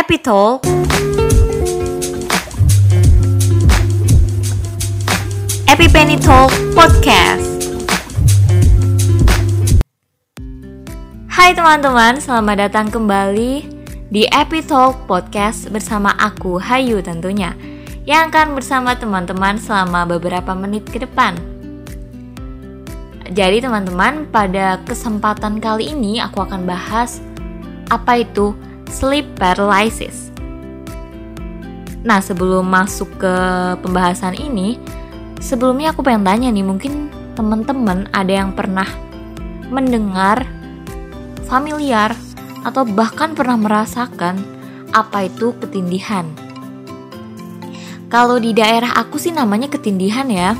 Epitalk Epipenny Talk Podcast. Hai teman-teman, selamat datang kembali di Epitalk Podcast bersama aku, Hayu tentunya Yang akan bersama teman-teman selama beberapa menit ke depan. Jadi teman-teman, pada kesempatan kali ini aku akan bahas apa itu sleep paralysis. Nah, sebelum masuk ke pembahasan ini, sebelumnya aku pengen tanya nih, mungkin teman-teman ada yang pernah mendengar, familiar, atau bahkan pernah merasakan apa itu ketindihan. Kalau di daerah aku sih namanya ketindihan ya.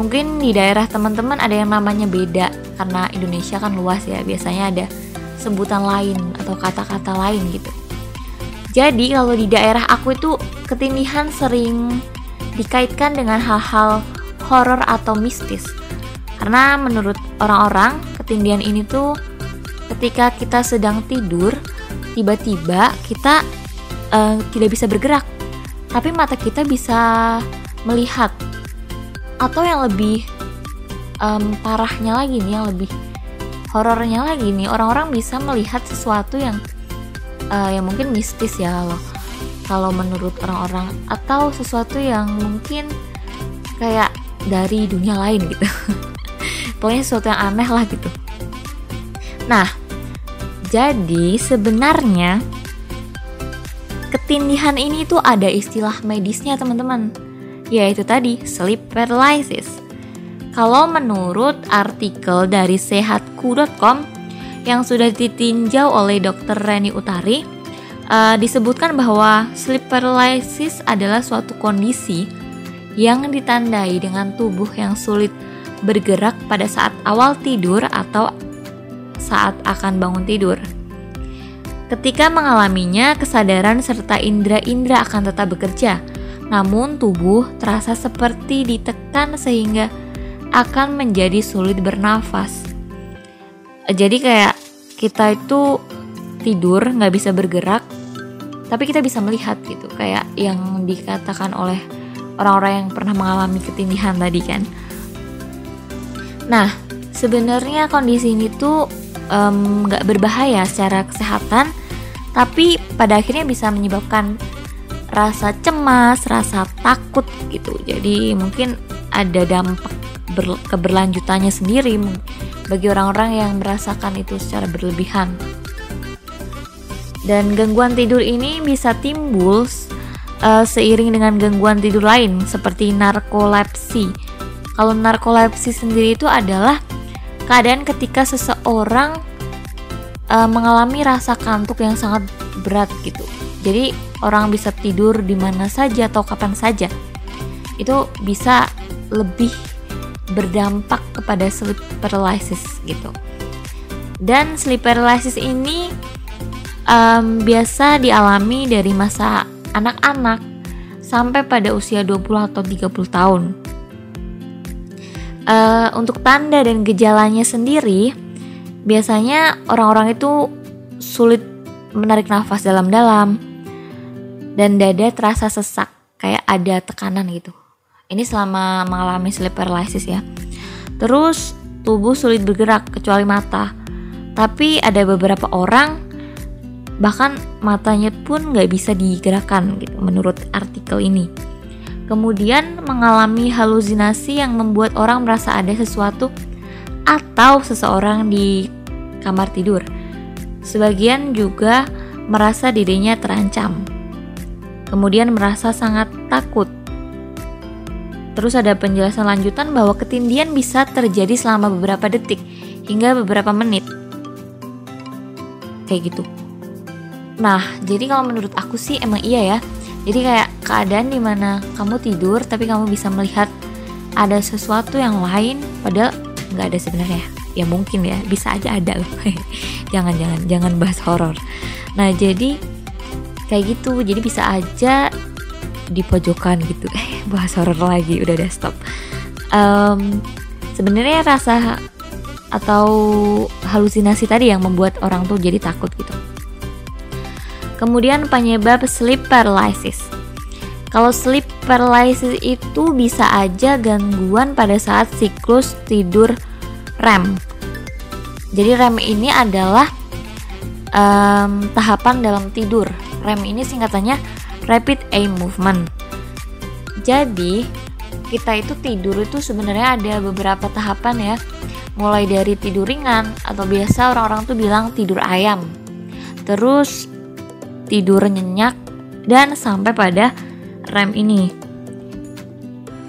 Mungkin di daerah teman-teman ada yang namanya beda karena Indonesia kan luas ya. Biasanya ada sebutan lain atau kata-kata lain gitu. Jadi kalau di daerah aku itu ketindihan sering dikaitkan dengan hal-hal horor atau mistis. Karena menurut orang-orang ketindihan ini tuh ketika kita sedang tidur tiba-tiba kita uh, tidak bisa bergerak tapi mata kita bisa melihat atau yang lebih um, parahnya lagi nih yang lebih horornya lagi nih orang-orang bisa melihat sesuatu yang uh, yang mungkin mistis ya kalau kalau menurut orang-orang. Atau sesuatu yang mungkin kayak dari dunia lain gitu. Pokoknya sesuatu yang aneh lah gitu. Nah jadi sebenarnya ketindihan ini tuh ada istilah medisnya teman-teman. Yaitu tadi sleep paralysis kalau menurut artikel dari sehatku.com yang sudah ditinjau oleh Dr. Reni Utari, uh, disebutkan bahwa sleep paralysis adalah suatu kondisi yang ditandai dengan tubuh yang sulit bergerak pada saat awal tidur atau saat akan bangun tidur. Ketika mengalaminya, kesadaran serta indera-indera akan tetap bekerja, namun tubuh terasa seperti ditekan sehingga akan menjadi sulit bernafas. Jadi kayak kita itu tidur nggak bisa bergerak, tapi kita bisa melihat gitu, kayak yang dikatakan oleh orang-orang yang pernah mengalami ketindihan tadi kan. Nah, sebenarnya kondisi ini tuh nggak um, berbahaya secara kesehatan, tapi pada akhirnya bisa menyebabkan rasa cemas, rasa takut gitu. Jadi mungkin ada dampak ber, keberlanjutannya sendiri bagi orang-orang yang merasakan itu secara berlebihan. Dan gangguan tidur ini bisa timbul uh, seiring dengan gangguan tidur lain seperti narkolepsi. Kalau narkolepsi sendiri itu adalah keadaan ketika seseorang uh, mengalami rasa kantuk yang sangat berat gitu. Jadi orang bisa tidur di mana saja atau kapan saja. Itu bisa lebih berdampak kepada sleep paralysis gitu. Dan sleep paralysis ini um, biasa dialami dari masa anak-anak sampai pada usia 20 atau 30 tahun. Uh, untuk tanda dan gejalanya sendiri, biasanya orang-orang itu sulit menarik nafas dalam-dalam dan dada terasa sesak, kayak ada tekanan gitu. Ini selama mengalami sleep paralysis ya. Terus tubuh sulit bergerak kecuali mata. Tapi ada beberapa orang bahkan matanya pun nggak bisa digerakkan gitu menurut artikel ini. Kemudian mengalami halusinasi yang membuat orang merasa ada sesuatu atau seseorang di kamar tidur. Sebagian juga merasa dirinya terancam. Kemudian merasa sangat takut Terus ada penjelasan lanjutan bahwa ketindian bisa terjadi selama beberapa detik hingga beberapa menit. Kayak gitu. Nah, jadi kalau menurut aku sih emang iya ya. Jadi kayak keadaan di mana kamu tidur tapi kamu bisa melihat ada sesuatu yang lain padahal nggak ada sebenarnya. Ya mungkin ya, bisa aja ada loh. jangan jangan jangan bahas horor. Nah, jadi kayak gitu. Jadi bisa aja di pojokan gitu. bahas horror lagi udah deh stop um, sebenarnya rasa atau halusinasi tadi yang membuat orang tuh jadi takut gitu Kemudian penyebab sleep paralysis. Kalau sleep paralysis itu bisa aja gangguan pada saat siklus tidur REM. Jadi REM ini adalah um, tahapan dalam tidur. REM ini singkatannya Rapid Eye Movement. Jadi kita itu tidur itu sebenarnya ada beberapa tahapan ya. Mulai dari tidur ringan atau biasa orang-orang tuh bilang tidur ayam. Terus tidur nyenyak dan sampai pada REM ini.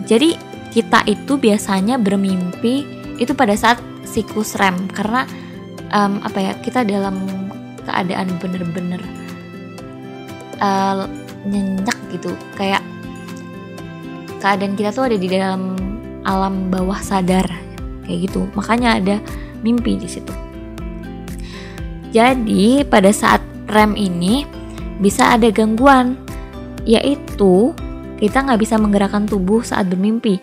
Jadi kita itu biasanya bermimpi itu pada saat siklus REM karena um, apa ya kita dalam keadaan bener-bener uh, nyenyak gitu. Kayak keadaan kita tuh ada di dalam alam bawah sadar. Kayak gitu. Makanya ada mimpi di situ. Jadi pada saat REM ini bisa ada gangguan. Yaitu kita nggak bisa menggerakkan tubuh saat bermimpi.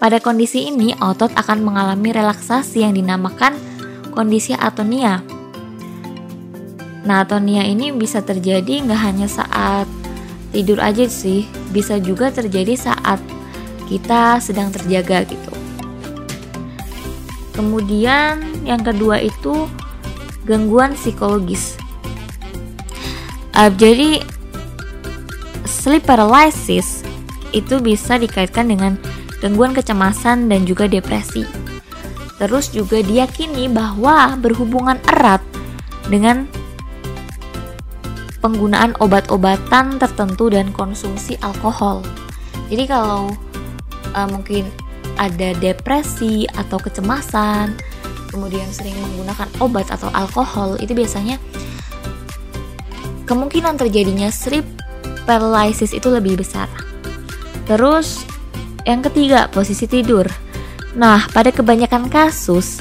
Pada kondisi ini, otot akan mengalami relaksasi yang dinamakan kondisi atonia. Nah, atonia ini bisa terjadi nggak hanya saat tidur aja sih, bisa juga terjadi saat kita sedang terjaga gitu. Kemudian yang kedua itu gangguan psikologis. Uh, jadi sleep paralysis itu bisa dikaitkan dengan gangguan kecemasan dan juga depresi. Terus juga diyakini bahwa berhubungan erat dengan penggunaan obat-obatan tertentu dan konsumsi alkohol. Jadi kalau uh, mungkin ada depresi atau kecemasan, kemudian sering menggunakan obat atau alkohol, itu biasanya kemungkinan terjadinya sleep paralysis itu lebih besar. Terus yang ketiga, posisi tidur. Nah, pada kebanyakan kasus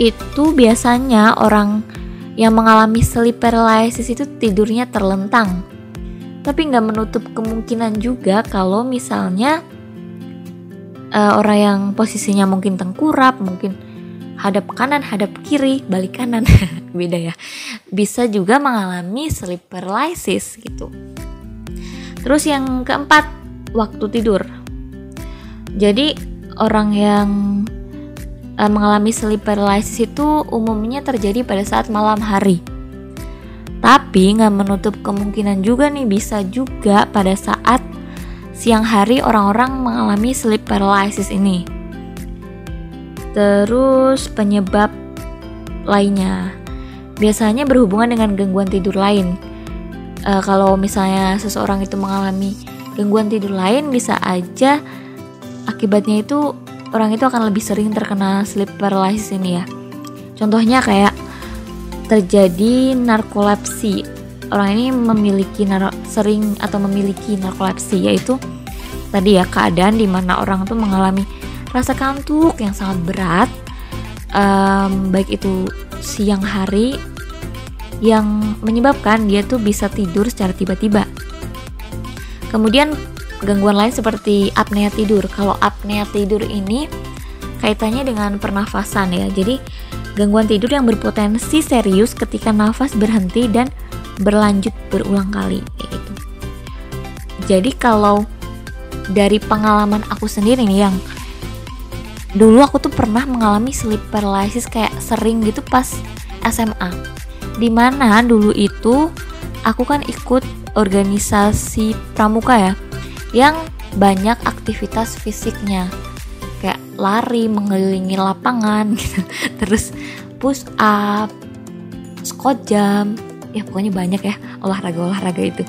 itu biasanya orang yang mengalami sleep paralysis itu tidurnya terlentang. Tapi nggak menutup kemungkinan juga kalau misalnya uh, orang yang posisinya mungkin tengkurap, mungkin hadap kanan, hadap kiri, balik kanan, beda ya. Bisa juga mengalami sleep paralysis gitu. Terus yang keempat, waktu tidur. Jadi orang yang uh, mengalami sleep paralysis itu umumnya terjadi pada saat malam hari. Tapi nggak menutup kemungkinan juga nih bisa juga pada saat siang hari orang-orang mengalami sleep paralysis ini. Terus penyebab lainnya biasanya berhubungan dengan gangguan tidur lain uh, kalau misalnya seseorang itu mengalami gangguan tidur lain bisa aja akibatnya itu orang itu akan lebih sering terkena sleep paralysis ini ya. Contohnya kayak terjadi narkolepsi. Orang ini memiliki nar sering atau memiliki narkolepsi yaitu tadi ya keadaan di mana orang tuh mengalami rasa kantuk yang sangat berat um, baik itu siang hari yang menyebabkan dia tuh bisa tidur secara tiba-tiba. Kemudian gangguan lain seperti apnea tidur. Kalau apnea tidur ini kaitannya dengan pernafasan ya. Jadi gangguan tidur yang berpotensi serius ketika nafas berhenti dan berlanjut berulang kali gitu. Jadi kalau dari pengalaman aku sendiri nih yang dulu aku tuh pernah mengalami sleep paralysis kayak sering gitu pas SMA di mana dulu itu aku kan ikut organisasi pramuka ya yang banyak aktivitas fisiknya kayak lari mengelilingi lapangan gitu terus push up squat jam ya pokoknya banyak ya olahraga-olahraga itu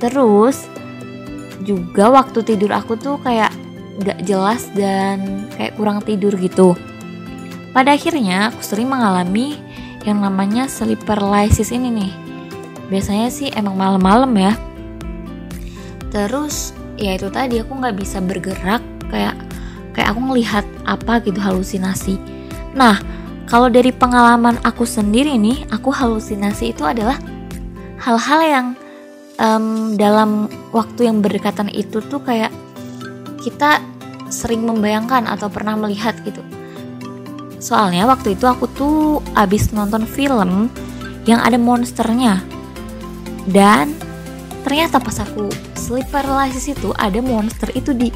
terus juga waktu tidur aku tuh kayak gak jelas dan kayak kurang tidur gitu pada akhirnya aku sering mengalami yang namanya sleep paralysis ini nih. Biasanya sih emang malam-malam ya. Terus ya itu tadi aku nggak bisa bergerak kayak kayak aku ngelihat apa gitu halusinasi. Nah kalau dari pengalaman aku sendiri nih, aku halusinasi itu adalah hal-hal yang um, dalam waktu yang berdekatan itu tuh kayak kita sering membayangkan atau pernah melihat gitu Soalnya waktu itu aku tuh abis nonton film yang ada monsternya. dan ternyata pas aku sleep paralysis itu ada monster itu di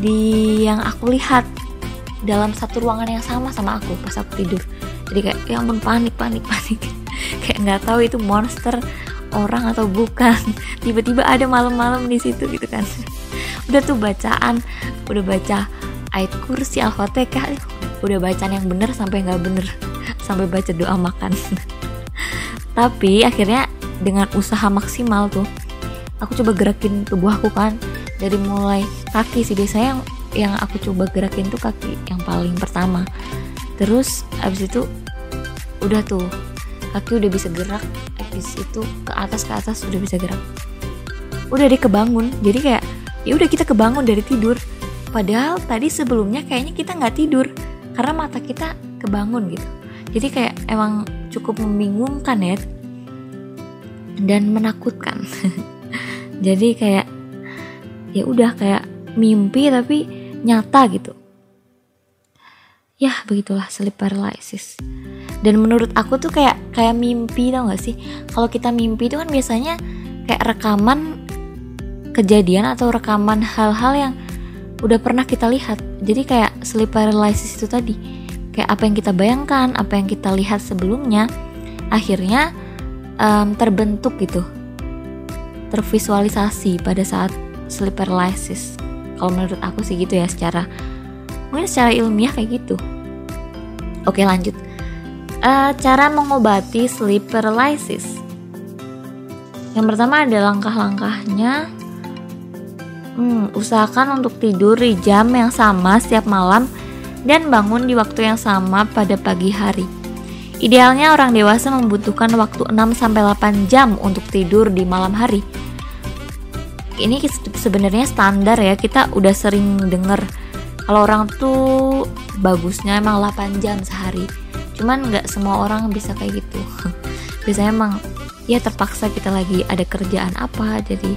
di yang aku lihat dalam satu ruangan yang sama sama aku pas aku tidur. Jadi kayak ya ampun panik panik panik. Kayak nggak tahu itu monster orang atau bukan. Tiba-tiba ada malam-malam di situ gitu kan. Udah tuh bacaan udah baca ayat kursi al-fatihah udah bacaan yang bener sampai nggak bener. Sampai baca doa makan. Tapi akhirnya dengan usaha maksimal tuh aku coba gerakin tubuh aku kan. Dari mulai kaki sih biasanya yang yang aku coba gerakin tuh kaki yang paling pertama. Terus abis itu udah tuh kaki udah bisa gerak habis itu ke atas ke atas udah bisa gerak. Udah deh kebangun jadi kayak ya udah kita kebangun dari tidur. Padahal tadi sebelumnya kayaknya kita nggak tidur karena mata kita kebangun gitu. Jadi kayak emang cukup membingungkan ya dan menakutkan jadi kayak ya udah kayak mimpi tapi nyata gitu. Ya begitulah sleep paralysis. Dan menurut aku tuh kayak kayak mimpi tau gak sih? Kalau kita mimpi itu kan biasanya kayak rekaman kejadian atau rekaman hal-hal yang udah pernah kita lihat. Jadi kayak sleep paralysis itu tadi. Kayak apa yang kita bayangkan apa yang kita lihat sebelumnya akhirnya um, terbentuk gitu tervisualisasi pada saat sleep paralysis kalau menurut aku sih gitu ya secara mungkin secara ilmiah kayak gitu. Oke lanjut. Uh, cara mengobati sleep paralysis yang pertama ada langkah-langkahnya. Hmm, usahakan untuk tidur di jam yang sama setiap malam dan bangun di waktu yang sama pada pagi hari Idealnya orang dewasa membutuhkan waktu 6-8 jam untuk tidur di malam hari. Ini sebenarnya standar ya, kita udah sering denger kalau orang tuh bagusnya emang 8 jam sehari. Cuman nggak semua orang bisa kayak gitu. Biasanya emang ya terpaksa kita lagi ada kerjaan apa, jadi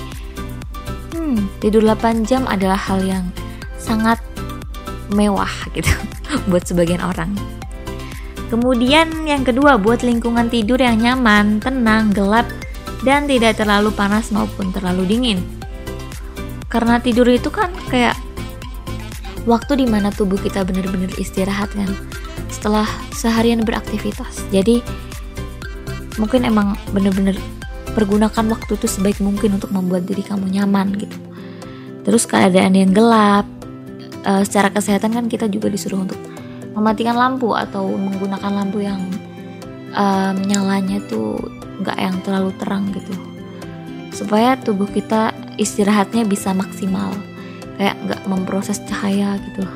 hmm, tidur 8 jam adalah hal yang sangat mewah gitu buat sebagian orang. Kemudian yang kedua buat lingkungan tidur yang nyaman, tenang, gelap, dan tidak terlalu panas maupun terlalu dingin. Karena tidur itu kan kayak waktu di mana tubuh kita benar-benar istirahat kan setelah seharian beraktivitas. Jadi mungkin emang benar-benar pergunakan waktu itu sebaik mungkin untuk membuat diri kamu nyaman gitu. Terus keadaan yang gelap, uh, secara kesehatan kan kita juga disuruh untuk mematikan lampu atau menggunakan lampu yang um, nyalanya tuh nggak yang terlalu terang gitu. Supaya tubuh kita istirahatnya bisa maksimal. Kayak nggak memproses cahaya gitu.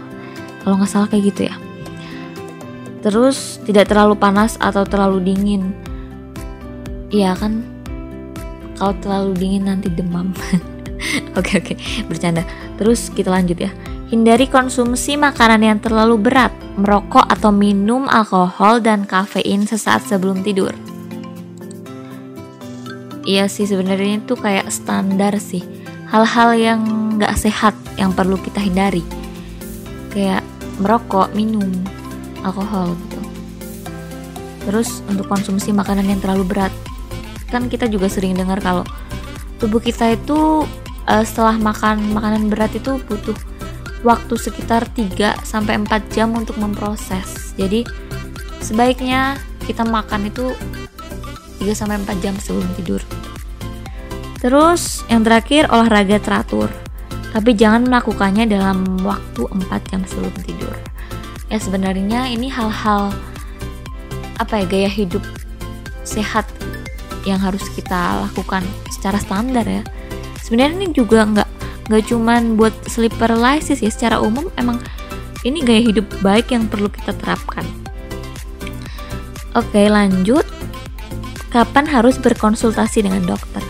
Kalau nggak salah kayak gitu ya. Terus tidak terlalu panas atau terlalu dingin. Iya kan? Kalau terlalu dingin nanti demam. Oke oke. Bercanda. Terus kita lanjut ya Hindari konsumsi makanan yang terlalu berat, merokok atau minum alkohol dan kafein sesaat sebelum tidur. Iya sih sebenarnya itu kayak standar sih. Hal-hal yang gak sehat yang perlu kita hindari. Kayak merokok, minum, alkohol gitu. Terus untuk konsumsi makanan yang terlalu berat. Kan kita juga sering dengar kalau tubuh kita itu uh, setelah makan makanan berat itu butuh waktu sekitar 3 sampai 4 jam untuk memproses. Jadi sebaiknya kita makan itu 3 sampai 4 jam sebelum tidur. Terus yang terakhir olahraga teratur. Tapi jangan melakukannya dalam waktu 4 jam sebelum tidur. Ya sebenarnya ini hal-hal apa ya gaya hidup sehat yang harus kita lakukan secara standar ya. Sebenarnya ini juga nggak nggak cuman buat sleep paralysis ya secara umum emang ini gaya hidup baik yang perlu kita terapkan. Oke lanjut. Kapan harus berkonsultasi dengan dokter?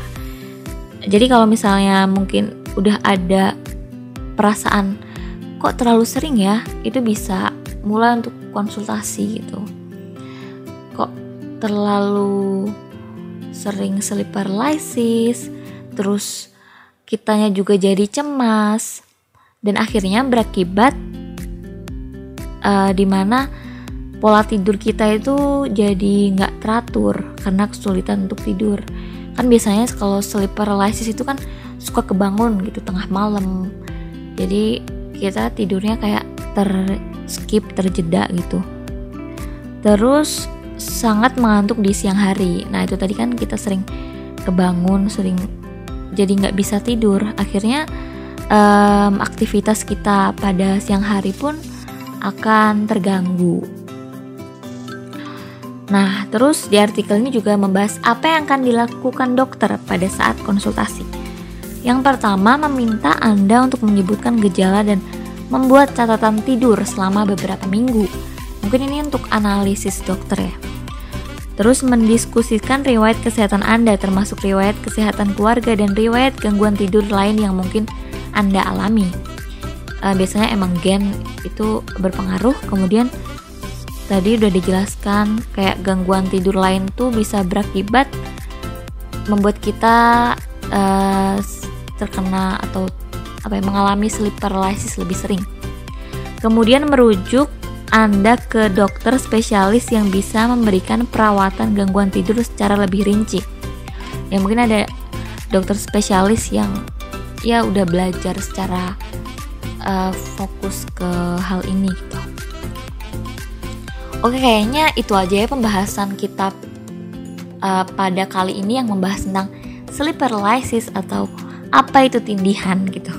Jadi kalau misalnya mungkin udah ada perasaan kok terlalu sering ya itu bisa mulai untuk konsultasi gitu. Kok terlalu sering sleep paralysis terus kitanya juga jadi cemas. Dan akhirnya berakibat uh, di mana pola tidur kita itu jadi nggak teratur karena kesulitan untuk tidur. Kan biasanya kalau sleep paralysis itu kan suka kebangun gitu tengah malam. Jadi kita tidurnya kayak ter skip terjeda gitu. Terus sangat mengantuk di siang hari. Nah itu tadi kan kita sering kebangun sering jadi nggak bisa tidur akhirnya um, aktivitas kita pada siang hari pun akan terganggu Nah, terus di artikel ini juga membahas apa yang akan dilakukan dokter pada saat konsultasi. Yang pertama, meminta Anda untuk menyebutkan gejala dan membuat catatan tidur selama beberapa minggu. Mungkin ini untuk analisis dokter ya. Terus mendiskusikan riwayat kesehatan Anda termasuk riwayat kesehatan keluarga dan riwayat gangguan tidur lain yang mungkin Anda alami. E, biasanya emang gen itu berpengaruh, kemudian tadi udah dijelaskan kayak gangguan tidur lain tuh bisa berakibat membuat kita uh, terkena atau apa yang mengalami sleep paralysis lebih sering. Kemudian merujuk Anda ke dokter spesialis yang bisa memberikan perawatan gangguan tidur secara lebih rinci. Ya mungkin ada dokter spesialis yang ya udah belajar secara uh, fokus ke hal ini gitu. Oke, kayaknya itu aja ya pembahasan kita uh, pada kali ini yang membahas tentang sleep paralysis atau apa itu tindihan gitu.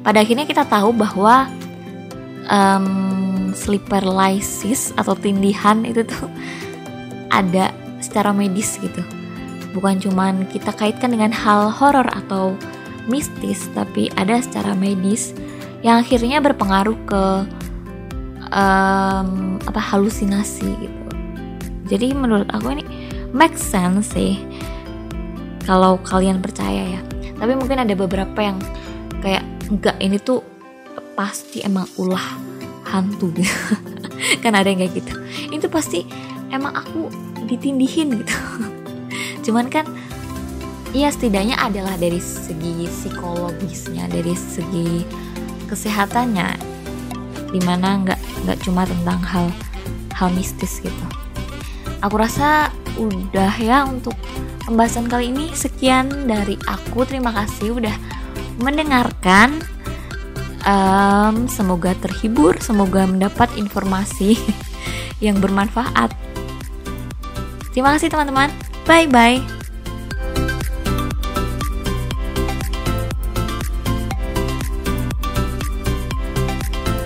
Pada akhirnya kita tahu bahwa um, sleep paralysis atau tindihan itu tuh ada secara medis gitu. Bukan cuman kita kaitkan dengan hal horor atau mistis, tapi ada secara medis yang akhirnya berpengaruh ke um, apa halusinasi gitu. Jadi menurut aku ini make sense sih kalau kalian percaya ya. Tapi mungkin ada beberapa yang kayak enggak ini tuh pasti emang ulah hantu gitu. Kan ada yang kayak gitu. Itu pasti emang aku ditindihin gitu. Cuman kan ya setidaknya adalah dari segi psikologisnya dari segi kesehatannya di mana nggak nggak cuma tentang hal hal mistis gitu. Aku rasa udah ya untuk pembahasan kali ini. Sekian dari aku. Terima kasih udah mendengarkan um, semoga terhibur semoga mendapat informasi yang bermanfaat. Terima kasih teman-teman. Bye bye